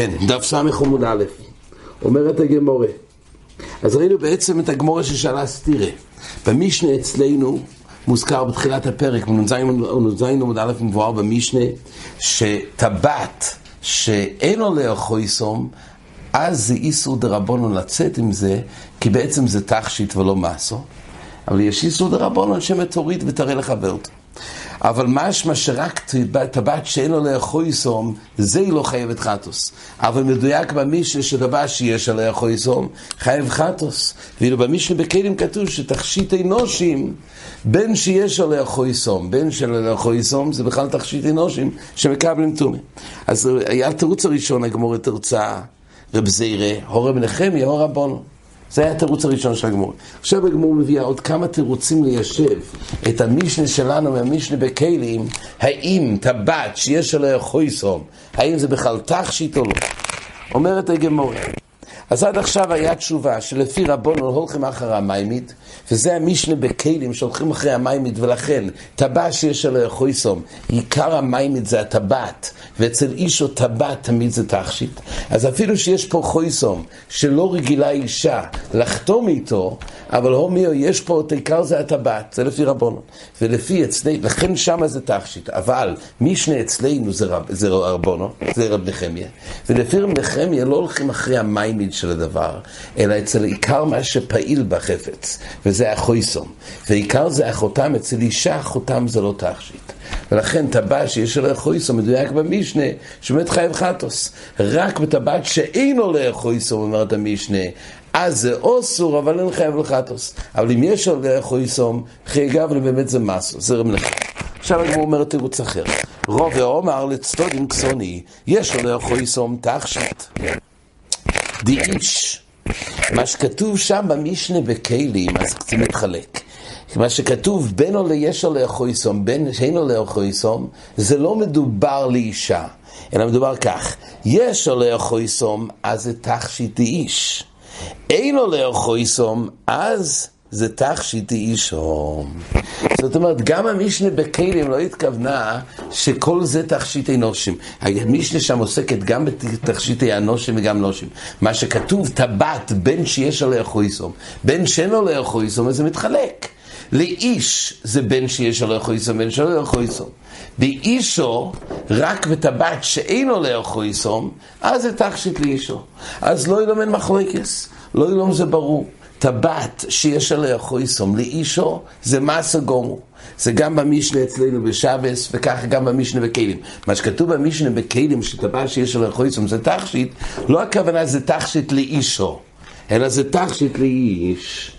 כן, דף ס' עמוד א', אומרת הגמורה. אז ראינו בעצם את הגמורה ששאלה סטירה. במשנה אצלנו מוזכר בתחילת הפרק, בנ"ז עמוד א' מבואר במשנה, שטבעת שאין לו לאכול סום, אז זה איסור דרבנון לצאת עם זה, כי בעצם זה תכשיט ולא מסו. אבל יש איסור דרבנון שמתוריד ותראה לחבר אותו. אבל משמע שרק טבעת שאין לו לאכול יסום, זה היא לא חייבת חטוס. אבל מדויק במשנה שדבר שיש עליה לאכול יסום, חייב חטוס. ואילו במשנה בכלים כתוב שתכשיט אנושים, בין שיש עליה לאכול יסום, בין של לאכול יסום, זה בכלל תכשיט אנושים שמקבלים תומי. אז היה התירוץ הראשון, הגמור תרצה, רב זירה, הורה בנחמיה, הורה בונו. זה היה התירוץ הראשון של הגמור. עכשיו הגמור מביאה עוד כמה תירוצים ליישב את המשנה שלנו מהמשנה בכלים, האם טבעת שיש עליה חויסום, האם זה בכלל תכשיט או לא. אומרת הגמור, אז עד עכשיו היה תשובה שלפי רבונו הולכים אחר המיימית, וזה המשנה בכלים שהולכים אחרי המיימית, ולכן טבעת שיש עליה חויסום, עיקר המיימית זה הטבעת, ואצל איש או טבעת תמיד זה תכשיט. אז אפילו שיש פה חויסום, שלא רגילה אישה לחתום איתו, אבל הומיו, יש פה את עיקר זה הטבעת, זה לפי רבונו. ולפי אצלנו, לכן שמה זה תכשיט, אבל משנה אצלנו זה, רב, זה רבונו, זה רב נחמיה. ולפי רב נחמיה לא הולכים אחרי המיימית של הדבר, אלא אצל עיקר מה שפעיל בחפץ, וזה החויסום. ועיקר זה החותם, אצל אישה החותם זה לא תכשיט. ולכן טבעת שיש עליה חויסום מדויק במשנה, שבאמת חייב חטוס. רק בטבעת שאין עליה חויסום, אומרת המשנה, אז זה אוסור, אבל אין חייב לחטוס. אבל אם יש עליה חויסום, חייגב באמת זה מסו, זה רמלך. עכשיו הגמור אומר תירוץ אחר. רוב ואומר לצטודים קסוני, יש עליה חויסום תכשיט. די איש. מה שכתוב שם במשנה בכלים, אז זה מתחלק. מה שכתוב בין או ליש או לאחויסום, בין שאין או לאחויסום, זה לא מדובר לאישה, אלא מדובר כך, יש או לאחויסום, אז זה תכשיט איש. אין או לאחויסום, אז זה תכשיט אישו. זאת אומרת, גם המשנה בכלים לא התכוונה שכל זה תכשיטי נושים. המשנה שם עוסקת גם בתכשיטי הנושים וגם נושים. מה שכתוב, טבעת בין שיש עליה חויסום, בין שאין עליה חויסום, אז זה מתחלק. לאיש זה בין שיש עליה חויסום, בין שאין עליה חויסום. באישו, רק בטבעת שאין עליה חויסום, אז זה תכשיט לאישו. אז לא ילמד מחלקס, לא ילום זה ברור. טבעת שיש עליה חויסום לאישו, זה מסה גומו. זה גם במשנה אצלנו בשבס, וככה גם במשנה בכלים. מה שכתוב במשנה בכלים, שטבעת שיש עליה חויסום זה תכשיט, לא הכוונה זה תכשיט לאישו, אלא זה תכשיט לאיש.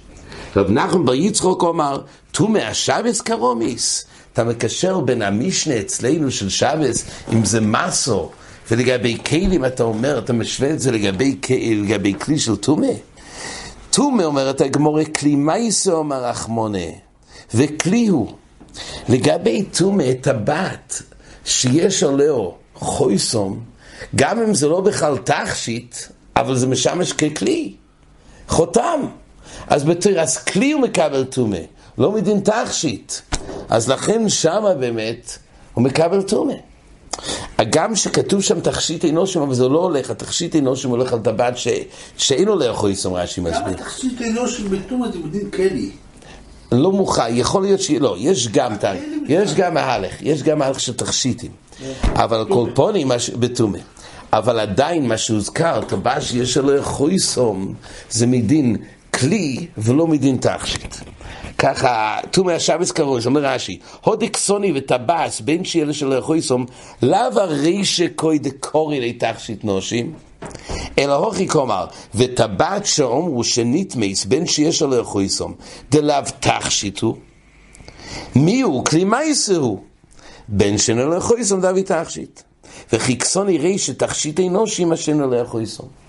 רב נחמן בר יצחוק אמר, טומא השבס קרומיס. אתה מקשר בין המשנה אצלנו של שבס, אם זה מסו, ולגבי כלים אתה אומר, אתה משווה את זה לגבי, לגבי כלי של טומא. טומא אומרת הגמורה, כלי מייסו אומר רחמונה, וכלי הוא. לגבי טומא, טבעת שיש עליו חויסום, גם אם זה לא בכלל תכשיט, אבל זה משמש ככלי, חותם. אז בתור, אז כלי הוא מקבל טומא, לא מדין תכשיט. אז לכן שמה באמת הוא מקבל טומא. הגם שכתוב שם תכשיט אנושים, אבל זה לא הולך, התכשיט אנושים הולך על טבעת שאין לו לאכול איסום רש"י מסביר. גם התכשיט אנושים בתום זה בדין כלי. לא מוכן, יכול להיות שלא, יש גם, יש גם מהלך, יש גם מהלך של תכשיטים, אבל כל פונים בתומה. אבל עדיין מה שהוזכר, טבעת שיש לו חויסום, זה מדין כלי ולא מדין תכשיט. ככה, תומי השבס קרוי, אומר רש"י, הודי קסוני וטבס, בין שיהיה שלא יכול לסום, לאו הרי שקוי דקורי לתכשיט נושים, אלא הוכי כלומר, וטבעת שאומרו שנתמס, בין שיש יכול לסום, דלאו תכשיטו, מי הוא? כלי מייסה הוא, בין יכול לסום דאבי תכשיט. וכי קסוני רי שתכשיט אנושי, לו יכול לסום.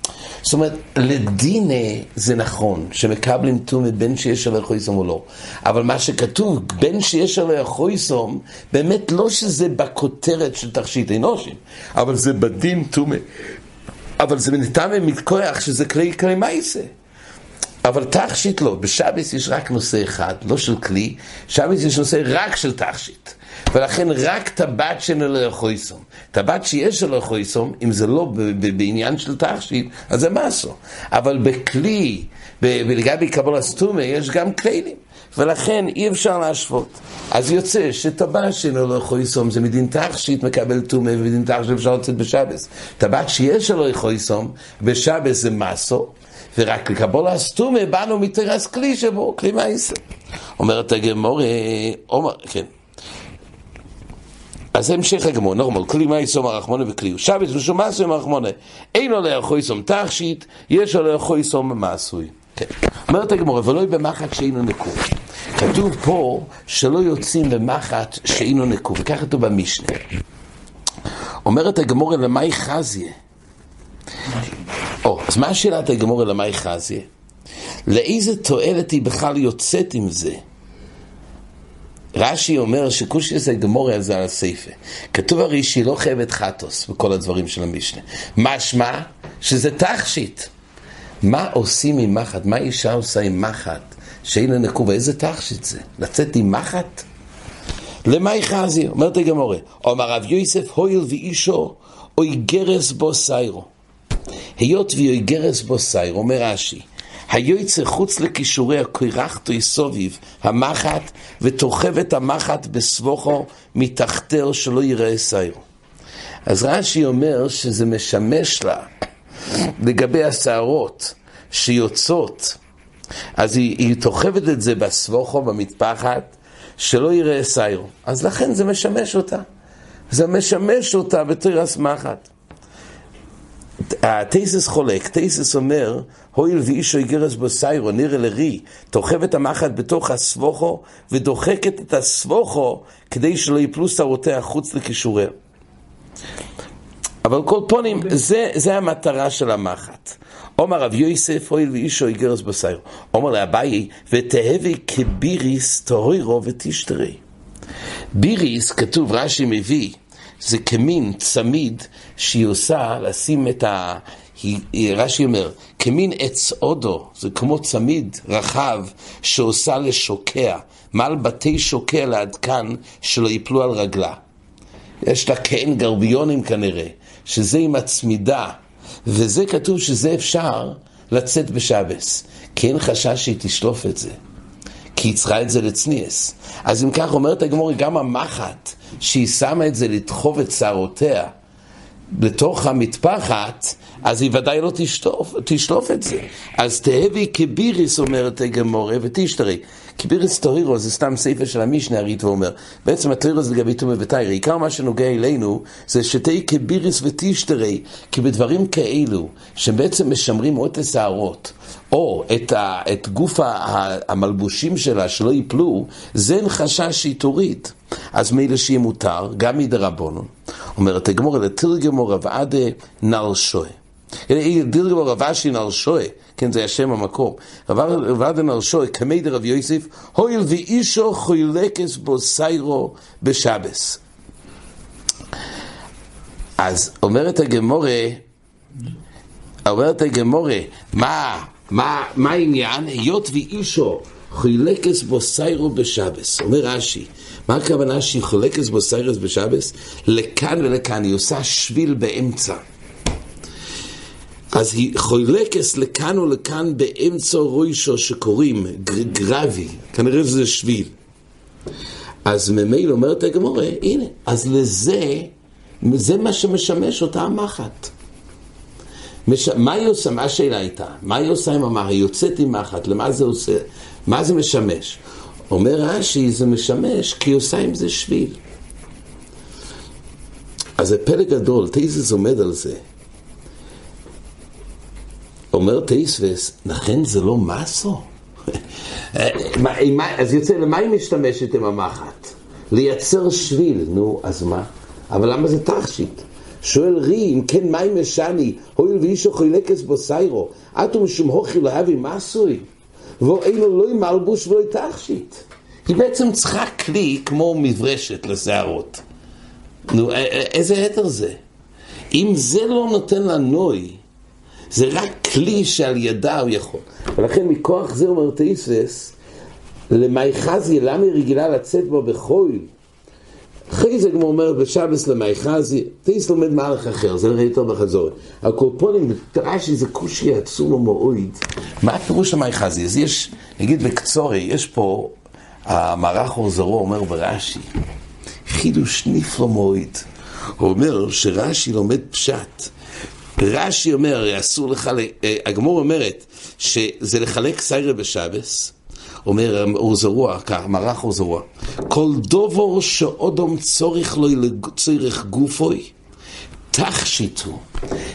זאת אומרת, לדינה זה נכון, שמקבלים טומא בין שיש עליו חויסום או לא. אבל מה שכתוב, בין שיש עליו חויסום, באמת לא שזה בכותרת של תכשיט אנושים, אבל זה בדין טומא. אבל זה נתן מכוח שזה כלי כלי מייסה. אבל תכשיט לא, בשבס יש רק נושא אחד, לא של כלי, שבס יש נושא רק של תכשיט. ולכן רק טבעת שאינו לא יכול לסום. טבעת שיש יכול לסום, אם זה לא בעניין של תכשיט, אז זה מסו. אבל בכלי, ולגבי קבלה סתומה, יש גם כלים. ולכן אי אפשר להשוות. אז יוצא שטבעת שאינו לא יכול לסום זה מדין תכשיט מקבל טומא ומדין תכשיט אפשר לצאת בשבס. טבעת שיש יכול לסום, בשבס זה מסו, ורק לקבול הסתומה באנו מתרס כלי שבו, כלי מהעשר. אומרת הגמור, אומר, כן. אז המשך הגמור, נורמל, כלי מהעשר מרחמונה וכלי. שבס ושום מעשוי מרחמונה. אין לו לאכול יסום תכשיט, יש לו לאכול יסום מעשוי. כן. אומרת הגמור, ולא במחט שאינו נקוב. כתוב פה שלא יוצאים במחט שאינו נקוב, וכך כתוב במשנה. אומרת הגמור, למאי חזיה? או, אז מה שאלת הגמור למאי חזיה? לאיזה תועלת היא בכלל יוצאת עם זה? רש"י אומר שכושי זה גמורי על זה על הסייפה. כתוב הרי שהיא לא חייבת חטוס בכל הדברים של המשנה. משמע שזה תכשיט. מה עושים עם מחט? מה אישה עושה עם מחט? שאין לה נקובה, איזה תכשיט זה? לצאת עם מחט? למאי חזי, אומרת הגמורה, אומר רב יוסף, הויל ואישו, אוי גרס בו סיירו. היות ואוי גרס בו סיירו, אומר רש"י, היוצא חוץ לכישורי הקרחתו סוביב המחט ותוכב את המחט בסבוכו מתחתר שלא יראה סיירו. אז רש"י אומר שזה משמש לה לגבי השערות שיוצאות, אז היא, היא תוכבת את זה בסבוכו, במטפחת, שלא יראה סיירו. אז לכן זה משמש אותה. זה משמש אותה בתרס מחט. התייסס חולק, תייסס אומר, הואיל ואישו יגרס בו סיירו, נראה לרי, תוכב את המחט בתוך הסבוכו, ודוחקת את הסבוכו, כדי שלא יפלו שערותיה חוץ לכישוריה. אבל כל פונים, זה, זה המטרה של המחט. אומר רב יוסף, הואיל ואישו יגרס בו סיירו. אומר לאביי, ותהבי כביריס תורירו ותשתרי. ביריס, כתוב, רש"י מביא, זה כמין צמיד שהיא עושה לשים את ה... רש"י אומר, כמין עץ אודו, זה כמו צמיד רחב שעושה לשוקע, מעל בתי שוקע לעד כאן שלא יפלו על רגלה. יש לה כעין גרביונים כנראה, שזה עם הצמידה, וזה כתוב שזה אפשר לצאת בשבס, כי אין חשש שהיא תשלוף את זה. כי היא צריכה את זה לצניאס. אז אם כך אומרת הגמורי, גם המחט, שהיא שמה את זה לדחוב את שערותיה בתוך המטפחת, אז היא ודאי לא תשטוף, תשלוף את זה. אז תהבי כביריס, אומרת הגמורה, ותשתרי. כביריס טורירו זה סתם ספר של המשנה הריט ואומר. בעצם הטרירו זה לגבי תומי ותיירי. עיקר מה שנוגע אלינו זה שתהי כביריס ותשתרי, כי בדברים כאלו, שבעצם משמרים עוד את השערות, או את, ה, את גוף המלבושים שלה שלא ייפלו, זה אין חשש שהיא תוריד. אז מילא שיהיה מותר, גם מדרבנון. אומרת הגמורה, לתרגמו רב עדה נרשוי. דרגמו רב אשי נרשוי, כן, זה השם המקום. רב עדה נרשוי, כמי דרב יוסף, הויל ואישו חוילקס בו סיירו בשבס. אז אומרת הגמורה, אומרת הגמורה, מה, מה, מה העניין? היות ואישו חילקס בו סיירו בשבס. אומר רש"י, מה הכוונה שהיא חולקס בו סיירס בשבס? לכאן ולכאן, היא עושה שביל באמצע. אז היא חולקס לכאן ולכאן באמצע רוישו שקוראים גרבי, כנראה שזה שביל. אז ממילא אומרת הגמורה, הנה, אז לזה, זה מה שמשמש אותה המחט. מש... מה היא עושה? מה השאלה הייתה? מה היא עושה עם המחט? היא יוצאת עם מחט, למה זה עושה? מה זה משמש? אומר רש"י, זה משמש כי היא עושה עם זה שביל. אז זה פלא גדול, טייסס עומד על זה. אומר טייסס, לכן זה לא מסו? אז יוצא, למה היא משתמשת עם המחט? לייצר שביל, נו, אז מה? אבל למה זה תכשיט? שואל רי, אם כן מים משני, הואיל ואישו חילקס בו סיירו, אטו משום הוכי אבי מסוי, ואינו לא עם מלבוש ולא תכשיט. היא בעצם צריכה כלי כמו מברשת לשערות. נו, איזה היתר זה? אם זה לא נותן לה נוי, זה רק כלי שעל ידה הוא יכול. ולכן מכוח זה אומר תאיסס, למאי חזי, למה היא רגילה לצאת בו בחול? אחרי זה כמו אומרת בשבס למאי חזי, תאיס לומד מהלך אחר, זה נראה יותר בחזור. הקורפונים, רש"י זה קושי עצום ומאויד. מה הפירוש למאי חזי? אז יש, נגיד בקצורי, יש פה, המערך אורזרו אומר ברש"י, חידוש נפלא מועיד. הוא אומר שרש"י לומד פשט. רש"י אומר, הרי אסור לחלק, אה, הגמור אומרת שזה לחלק סיירה בשבס, אומר אור זרוע, מערך אור זרוע, כל דובור שאודום צורך לו לצורך גופוי, תכשיטו.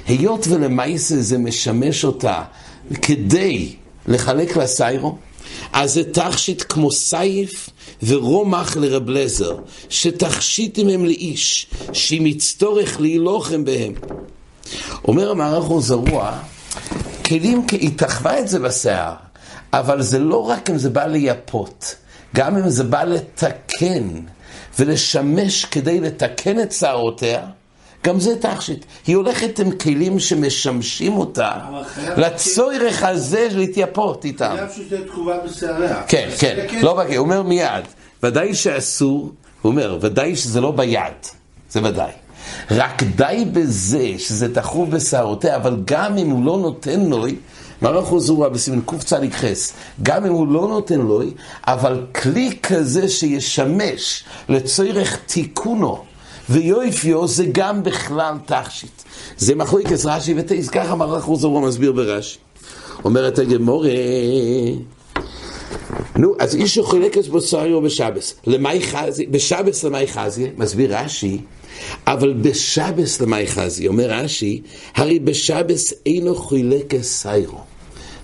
היות ולמעשה זה משמש אותה כדי לחלק לסיירו, אז זה תכשיט כמו סייף ורומח לרב לזר, שתכשיטים הם לאיש, שאם יצטורך להילוכם בהם. אומר המערך הוא זרוע, כלים, היא תחווה את זה בשיער, אבל זה לא רק אם זה בא לייפות, גם אם זה בא לתקן ולשמש כדי לתקן את שערותיה, גם זה תכשיט. היא הולכת עם כלים שמשמשים אותה לצורך הזה להתייפות איתם. חייב שתהיה תגובה בשעריה. כן, כן, לא בגלל, הוא אומר מיד. ודאי שאסור, הוא אומר, ודאי שזה לא ביד, זה ודאי. רק די בזה שזה תחוב בשערותיה, אבל גם אם הוא לא נותן לו, מערך עוזורה בסימן קצ"ח, גם אם הוא לא נותן לו, אבל כלי כזה שישמש לצורך תיקונו ויופיו זה גם בכלל תכשיט. זה מחלוקת רש"י וטייס, ככה מערך עוזורה מסביר ברש"י. אומרת הגמורה, נו, אז איש שחולקת בוסריו בשבס, למאי חזי, בשבס למאי חזי, מסביר רש"י, אבל בשבס למאי חזי, אומר רש"י, הרי בשבס אינו חילק סיירו.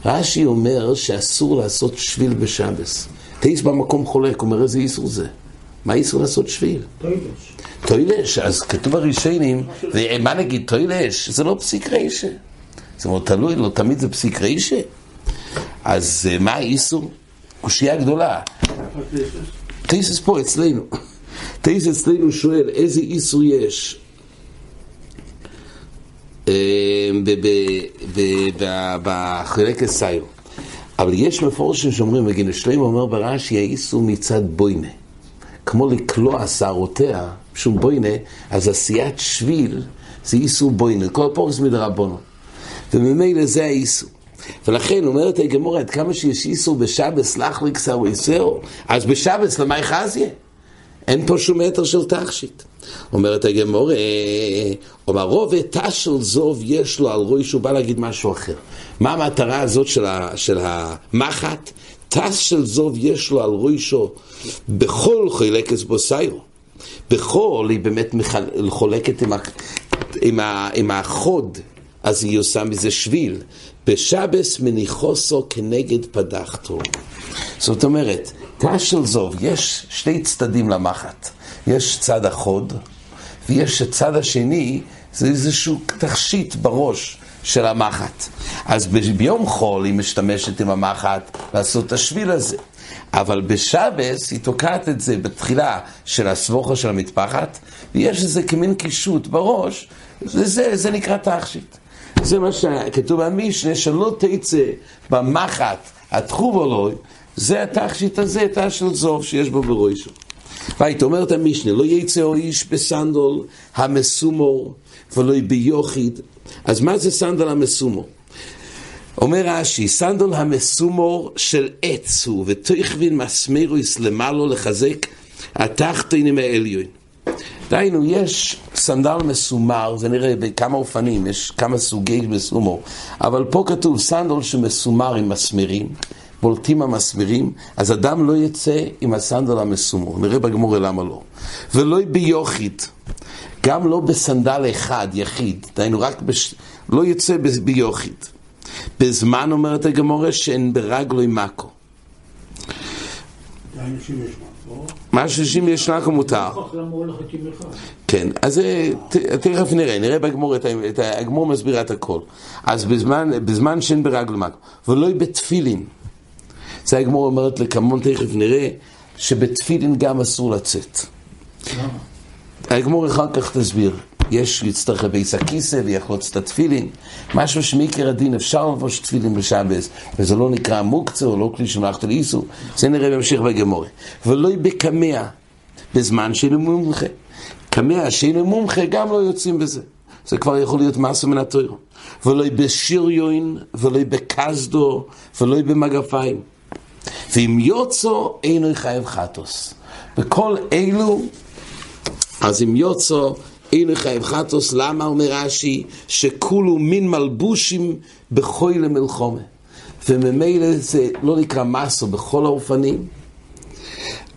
רש"י אומר שאסור לעשות שביל בשבס. טייס במקום חולק, אומר איזה איסור זה? מה איסור לעשות שביל? טוילש. תולש, אז כתוב הראשונים, ומה נגיד תולש? זה לא פסיק רישה. זאת אומרת, תלוי, לא תמיד זה פסיק רישה. אז אה, מה האיסור? קושיה גדולה. טייסס פה אצלנו. תוספות אצלנו שואל איזה איסור יש אה, בחילק השיער. אבל יש מפורשים שאומרים, וגיל שלם אומר ברש"י, האיסור מצד בונה. כמו לקלוע שערותיה, שום בוינה, אז עשיית שביל זה איסור בוינה. כל פורס מדרבנו. וממילא זה האיסור. ולכן אומרת הגמורה, עד כמה שיש איסור בשבס להחליק שערו יסרו, אז בשבס למה יחזיה? אין פה שום מטר של תכשיט. אומרת הגמורה, אומר רוב תשל זוב יש לו על רוי שהוא בא להגיד משהו אחר. מה המטרה הזאת של, ה, של המחט? תש של זוב יש לו על רוישו בכל חילקס בו סיירו. בכל היא באמת מחל... חולקת עם, ה... עם, ה... עם החוד, אז היא עושה מזה שביל. בשבס מניחוסו כנגד פדחתו. זאת אומרת, תש של זוב, יש שני צדדים למחט. יש צד החוד, ויש הצד השני, זה איזשהו תכשיט בראש של המחט. אז ביום חול היא משתמשת עם המחט לעשות את השביל הזה. אבל בשבס היא תוקעת את זה בתחילה של הסבוכה של המטפחת, ויש איזה כמין קישוט בראש, וזה זה נקרא תכשיט. זה מה שכתוב במשנה, שלא תצא במחט התחוב עולוי, זה התכשיט הזה, תא של זוב שיש בו בראשו. והיית אומרת המשנה, לא יצא איש בסנדול המסומר ולא ביחיד. אז מה זה סנדל המסומר? אומר רש"י, סנדל המסומר של עץ הוא, ותקועין מסמרות למעלה לחזק התחתון עם העליון. דהיינו, יש סנדל מסומר, זה נראה בכמה אופנים, יש כמה סוגי מסומר, אבל פה כתוב סנדל שמסומר עם מסמרים, בולטים המסמרים, אז אדם לא יצא עם הסנדל המסומר, נראה בגמרא למה לא. ולא ביוחיד, גם לא בסנדל אחד, יחיד, דהיינו רק, בש... לא יצא ביוחיד. בזמן אומרת הגמורה שאין ברגלוי מקו. מה ששים יש נקו מותר. כן, אז תכף נראה, נראה בגמור, את הגמור מסביר את הכל. אז בזמן, שאין ברגלוי מקו, ולא בתפילין. זה הגמור אומרת לקמון, תכף נראה, שבתפילין גם אסור לצאת. הגמור אחר כך תסביר. יש, יצטרך לבייס הכיסא ויחלוץ את התפילין. משהו שמעיקר הדין אפשר לבוש תפילין בשבס, וזה לא נקרא מוקצה או לא כלי שמלאכת לאיסור. זה נראה בהמשך בגמורה. ולא בקמע, בזמן שאינו מומחה. קמע שאינו מומחה גם לא יוצאים בזה. זה כבר יכול להיות מסה מן התוירו. ולא בשריון, ולא בקסדו, ולא במגפיים. ואם יוצא, אינו חייב חטוס. וכל אלו, אז אם יוצא, אינו חייב חטוס, למה אומר רש"י, שכולו מין מלבושים בכוי למלחומה. וממילא זה לא נקרא מסו בכל האופנים,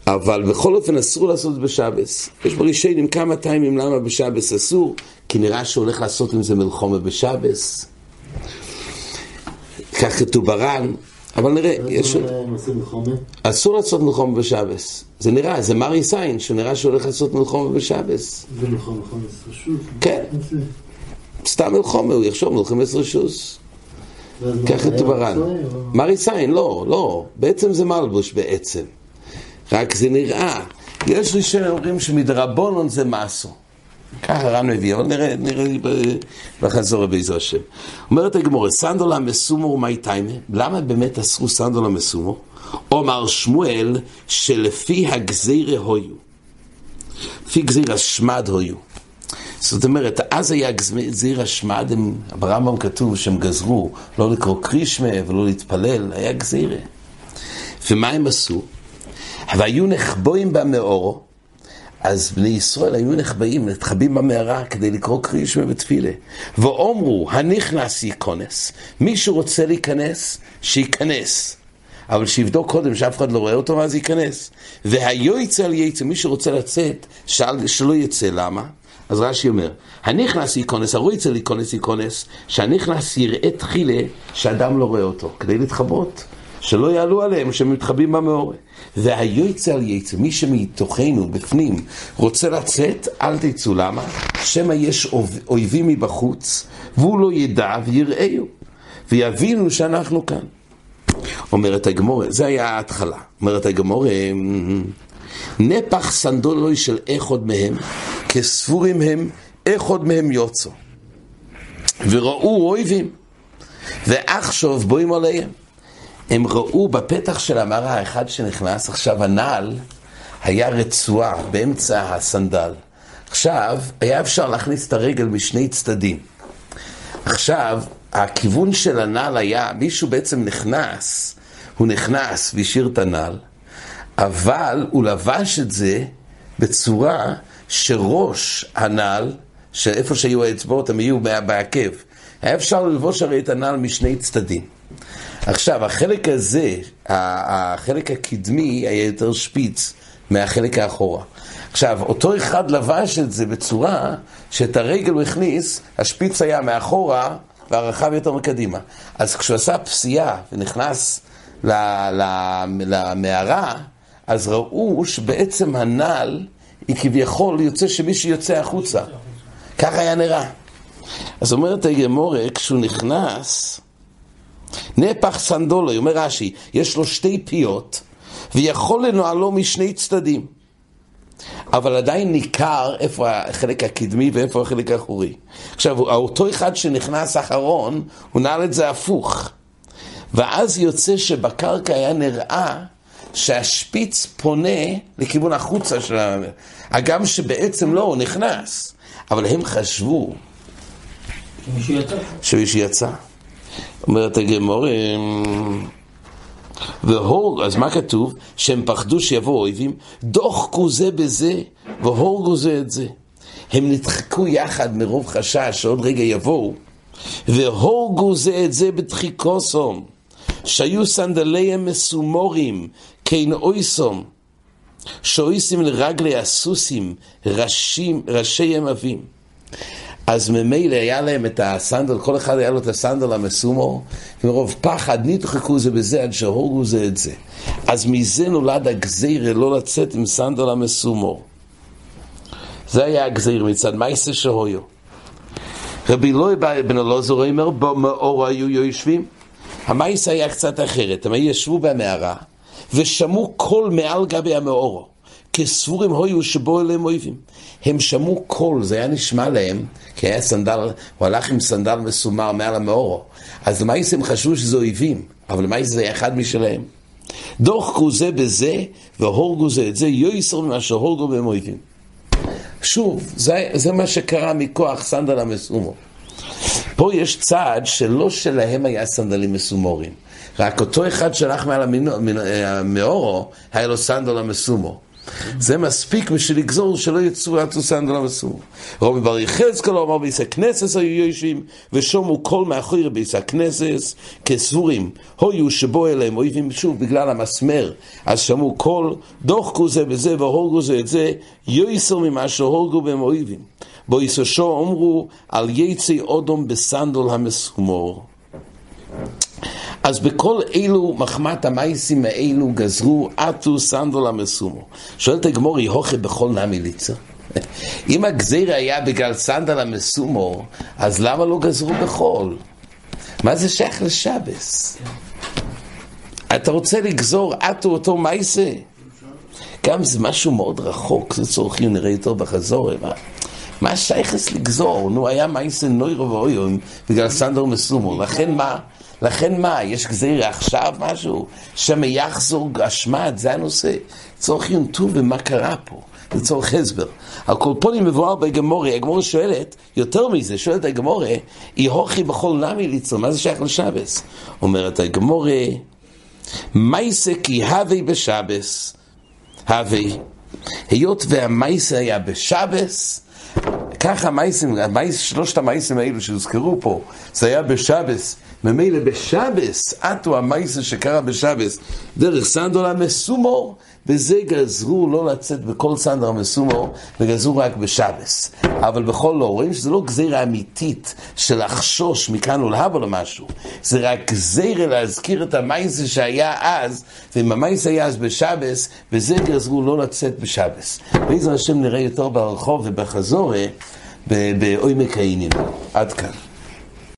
אבל בכל אופן אסור לעשות את זה בשבס. יש ברישיינים כמה טיימים למה בשבס אסור, כי נראה שהולך לעשות עם זה מלחומה בשבס. כך כתוב בר"ן, אבל נראה, יש... אסור לעשות מלחומה בשבס. זה נראה, זה מרי סיין, שנראה שהולך לעשות מלחומה בשבס. זה מלחומה רשות? כן. סתם מלחומה, הוא יחשוב מלחמת רשוס. כך כתוב בר"ן. מרי סיין, לא, לא. בעצם זה מלבוש בעצם. רק זה נראה. יש ראשונים אומרים שמדרבנון זה מסו. ככה רן מביא, אבל נראה, נראה בחזור בעזר השם. אומרת הגמורה, סנדול המסומור ומאי טיימה, למה באמת אסרו סנדול המסומור? אומר שמואל, שלפי הגזירה הויו. לפי גזיר השמד הויו. זאת אומרת, אז היה גזיר השמד, ברמב"ם כתוב שהם גזרו לא לקרוא קרישמה ולא להתפלל, היה גזירה. ומה הם עשו? והיו נחבואים במאורו, אז בני ישראל היו נחבאים, נתחבים במערה כדי לקרוא קרישמה ותפילה. ואומרו, הנכנס ייכנס. מי שרוצה להיכנס, שייכנס. אבל שיבדוק קודם שאף אחד לא רואה אותו, אז ייכנס. והיו יצא על יצא, מי שרוצה לצאת, שאל, שלא יצא, למה? אז רש"י אומר, הנכנס ייכנס, הרואי יצא להיכנס ייכנס, שהנכנס יראה תחילה שאדם לא רואה אותו, כדי להתחבות. שלא יעלו עליהם, שהם מתחבאים במאורת. והיועצה על יצא, מי שמתוכנו, בפנים, רוצה לצאת, אל תצאו. למה? שמא יש אויבים מבחוץ, והוא לא ידע ויראהו, ויבינו שאנחנו כאן. אומרת הגמורה, זה היה ההתחלה. אומרת הגמורה, נפח סנדולוי של אחד מהם, כספורים הם, אחד מהם יוצא. וראו אויבים, ועכשיו בואים עליהם. הם ראו בפתח של המערה האחד שנכנס, עכשיו הנעל היה רצועה באמצע הסנדל. עכשיו היה אפשר להכניס את הרגל משני צדדים. עכשיו, הכיוון של הנעל היה, מישהו בעצם נכנס, הוא נכנס והשאיר את הנעל, אבל הוא לבש את זה בצורה שראש הנעל, שאיפה שהיו האצבעות הם היו בעקב, היה אפשר ללבוש הרי את הנעל משני צדדים. עכשיו, החלק הזה, החלק הקדמי היה יותר שפיץ מהחלק האחורה. עכשיו, אותו אחד לבש את זה בצורה שאת הרגל הוא הכניס, השפיץ היה מאחורה והרחב יותר מקדימה. אז כשהוא עשה פסיעה ונכנס למערה, אז ראו שבעצם הנעל היא כביכול יוצא שמישהו יוצא החוצה. ככה היה נראה. אז אומרת הגמורה, כשהוא נכנס, נפח סנדולו, אומר רש"י, יש לו שתי פיות, ויכול לנועלו משני צדדים. אבל עדיין ניכר איפה החלק הקדמי ואיפה החלק האחורי. עכשיו, אותו אחד שנכנס אחרון, הוא נעל את זה הפוך. ואז יוצא שבקרקע היה נראה שהשפיץ פונה לכיוון החוצה של ה... הגם שבעצם לא, הוא נכנס. אבל הם חשבו... שמישהו יצא. אומרת הגמור, והורג, אז מה כתוב? שהם פחדו שיבואו אויבים, דוחקו זה בזה, והורגו זה את זה. הם נדחקו יחד מרוב חשש שעוד רגע יבואו, והורגו זה את זה בדחיקוסום, שהיו סנדליהם מסומורים, כן אויסום, שאויסים לרגלי הסוסים, ראשים, ראשיהם אבים. אז ממילא היה להם את הסנדל, כל אחד היה לו את הסנדל המסומו, ומרוב פחד נדחקו זה בזה עד שהורגו זה את זה. אז מזה נולד הגזירה לא לצאת עם סנדל המסומו. זה היה הגזירה מצד מעשה שהיה. רבי אילעאי בן אלעזר אומר, במערה היו יושבים. המעשה היה קצת אחרת, הם ישבו במערה ושמעו קול מעל גבי המערה. כסבורים היו שבו אליהם אויבים. הם שמעו קול, זה היה נשמע להם, כי היה סנדל, הוא הלך עם סנדל מסומר מעל המערה. אז למעשה הם חשבו שזה אויבים, אבל למעשה זה היה אחד משלהם. דחקו זה בזה, והורגו זה את זה, יויסר ממה שהורגו בהם אויבים. שוב, זה, זה מה שקרה מכוח סנדל המסומו. פה יש צעד שלא שלהם היה סנדלים מסומורים. רק אותו אחד שהלך מעל המאורו, היה לו סנדל המסומו. זה מספיק בשביל לגזור שלא יצאו עד סוסן דלם אסור. רבי בר יחזקאל אמר ביס הכנסס היו יושים ושומו כל מאחורי ביס הכנסס כסבורים. הויו שבו אליהם אויבים שוב בגלל המסמר אז שמעו כל דוחקו זה בזה והורגו זה את זה יויסר ממה שהורגו בהם אויבים. בו יסושו אמרו על יצי אודום בסנדול המסומור אז בכל אילו מחמת המייסים האלו גזרו אטו סנדול המסומו. שואלת הגמורי, הוכי בכל נמי ליצה? אם הגזיר היה בגלל סנדל המסומו, אז למה לא גזרו בחול? מה זה שייך לשבס? אתה רוצה לגזור אטו אותו מייסה? גם זה משהו מאוד רחוק, זה צורכים נראה יותר בחזור, מה? מה שייכס לגזור? נו, היה מייסה נוירו ואויום בגלל סנדל מסומו, לכן מה? לכן מה, יש גזירה עכשיו משהו? שמא יחזור השמד, זה הנושא. צורך יונטו ומה קרה פה. לצורך הסבר. על כל פונים מבואר בגמורי, הגמורי שואלת, יותר מזה, שואלת הגמורי, היא הוכי בכל נמי ליצור, מה זה שייך לשבס? אומרת הגמורי, מייסה כי הווי בשבס, הווי, היות והמייסה היה בשבס, ככה המייסים, שלושת המייסים האלו שהוזכרו פה, זה היה בשבס, ממילא בשבס, עטו המייסה שקרה בשבס, דרך סנדול המסומור, וזה גזרו לא לצאת בכל סנדול המסומור, וגזרו רק בשבס. אבל בכל לא, רואים שזה לא גזירה אמיתית של לחשוש מכאן ולהבא לו משהו, זה רק גזירה להזכיר את המייסה שהיה אז, ואם המייסה היה אז בשבס, וזה גזרו לא לצאת בשבס. בעזר השם נראה יותר ברחוב ובחזורה, בעומק העניין. עד כאן.